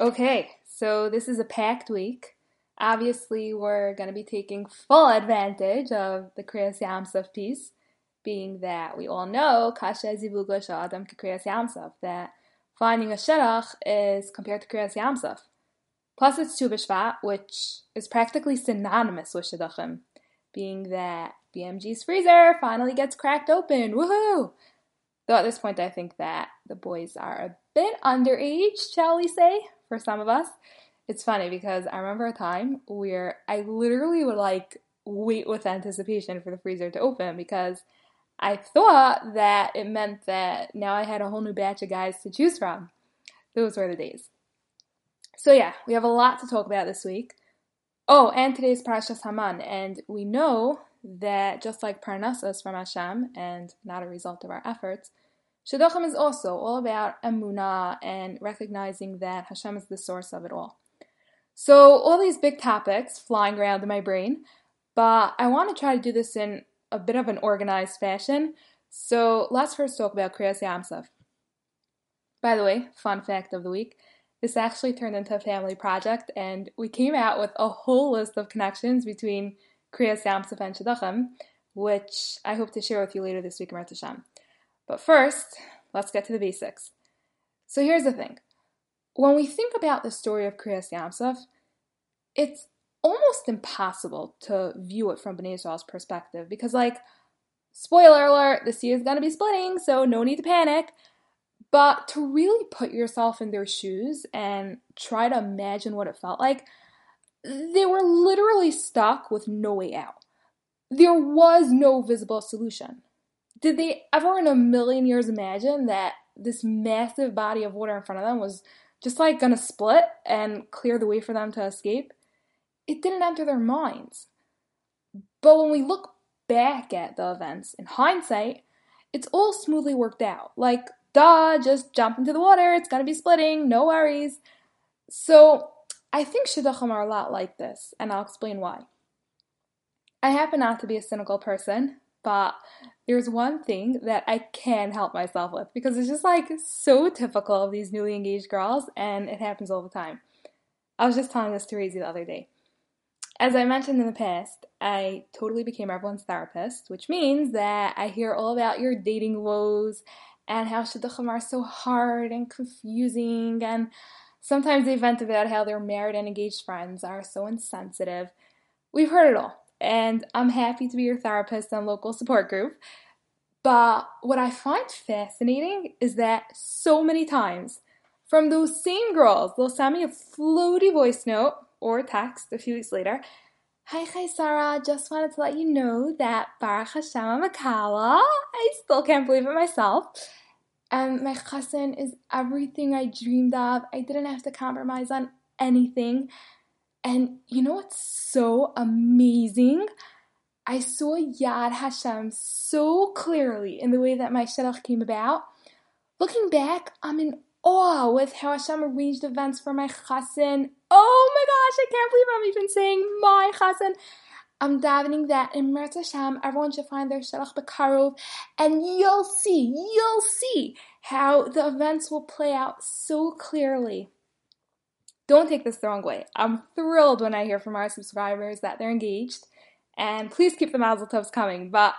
Okay, so this is a packed week. Obviously, we're going to be taking full advantage of the Kriyas Yamsuf piece, being that we all know Kasha Zivuga Adam Kriyas Yamsuf, that finding a Shidduch is compared to Kriyas Yamsuf. Plus, it's Tu B'Shvat, which is practically synonymous with Shidduchim, being that BMG's freezer finally gets cracked open. Woohoo! Though at this point, I think that the boys are a bit underage, shall we say, for some of us. It's funny because I remember a time where I literally would like wait with anticipation for the freezer to open because I thought that it meant that now I had a whole new batch of guys to choose from. Those were the days. So yeah, we have a lot to talk about this week. Oh, and today's Parashas Haman, and we know that just like Parnassus from Hashem, and not a result of our efforts, Shidduchim is also all about emunah and recognizing that Hashem is the source of it all. So, all these big topics flying around in my brain, but I want to try to do this in a bit of an organized fashion. So, let's first talk about Kriyas Yamsuf. By the way, fun fact of the week this actually turned into a family project, and we came out with a whole list of connections between Kriyas Yamsuf and Shidduchim, which I hope to share with you later this week in Hashem. But first, let's get to the basics. So here's the thing. When we think about the story of Kriyas Yamsuf, it's almost impossible to view it from Bnei Israel's perspective because, like, spoiler alert, the sea is going to be splitting, so no need to panic. But to really put yourself in their shoes and try to imagine what it felt like, they were literally stuck with no way out. There was no visible solution did they ever in a million years imagine that this massive body of water in front of them was just like gonna split and clear the way for them to escape? It didn't enter their minds. But when we look back at the events in hindsight, it's all smoothly worked out. Like, duh, just jump into the water, it's gonna be splitting, no worries. So, I think Shidduchim are a lot like this, and I'll explain why. I happen not to be a cynical person, but there's one thing that I can help myself with because it's just like so typical of these newly engaged girls and it happens all the time. I was just telling this to Razy the other day. As I mentioned in the past, I totally became everyone's therapist, which means that I hear all about your dating woes and how shidduchim are so hard and confusing, and sometimes they vent about how their married and engaged friends are so insensitive. We've heard it all and I'm happy to be your therapist and local support group. But what I find fascinating is that so many times from those same girls, they'll send me a floaty voice note or text a few weeks later. Hi, hi, Sarah. Just wanted to let you know that Baruch Hashem I'm a kallah. I still can't believe it myself. And my chassan is everything I dreamed of. I didn't have to compromise on anything. And you know what's so amazing? I saw Yad Hashem so clearly in the way that my shidduch came about. Looking back, I'm in awe with how Hashem arranged events for my chassan. Oh my gosh, I can't believe I'm even saying my chassan. I'm davening that im yirtzeh Hashem, everyone should find their shidduch bekarov, and you'll see, you'll see how the events will play out so clearly. Don't take this the wrong way. I'm thrilled when I hear from our subscribers that they're engaged, and please keep the mazel tovs coming. But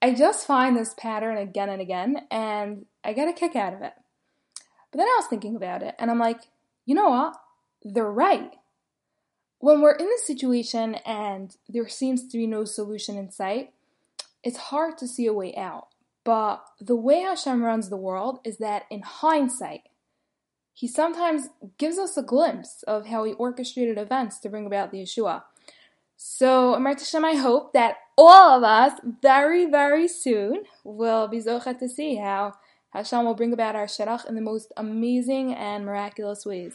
I just find this pattern again and again, and I get a kick out of it. But then I was thinking about it, and I'm like, you know what? They're right. When we're in this situation and there seems to be no solution in sight, it's hard to see a way out. But the way Hashem runs the world is that in hindsight, he sometimes gives us a glimpse of how he orchestrated events to bring about the Yeshua. So, Amar Hashem, I hope that all of us very, very soon will be zochet to see how Hashem will bring about our shidduch in the most amazing and miraculous ways.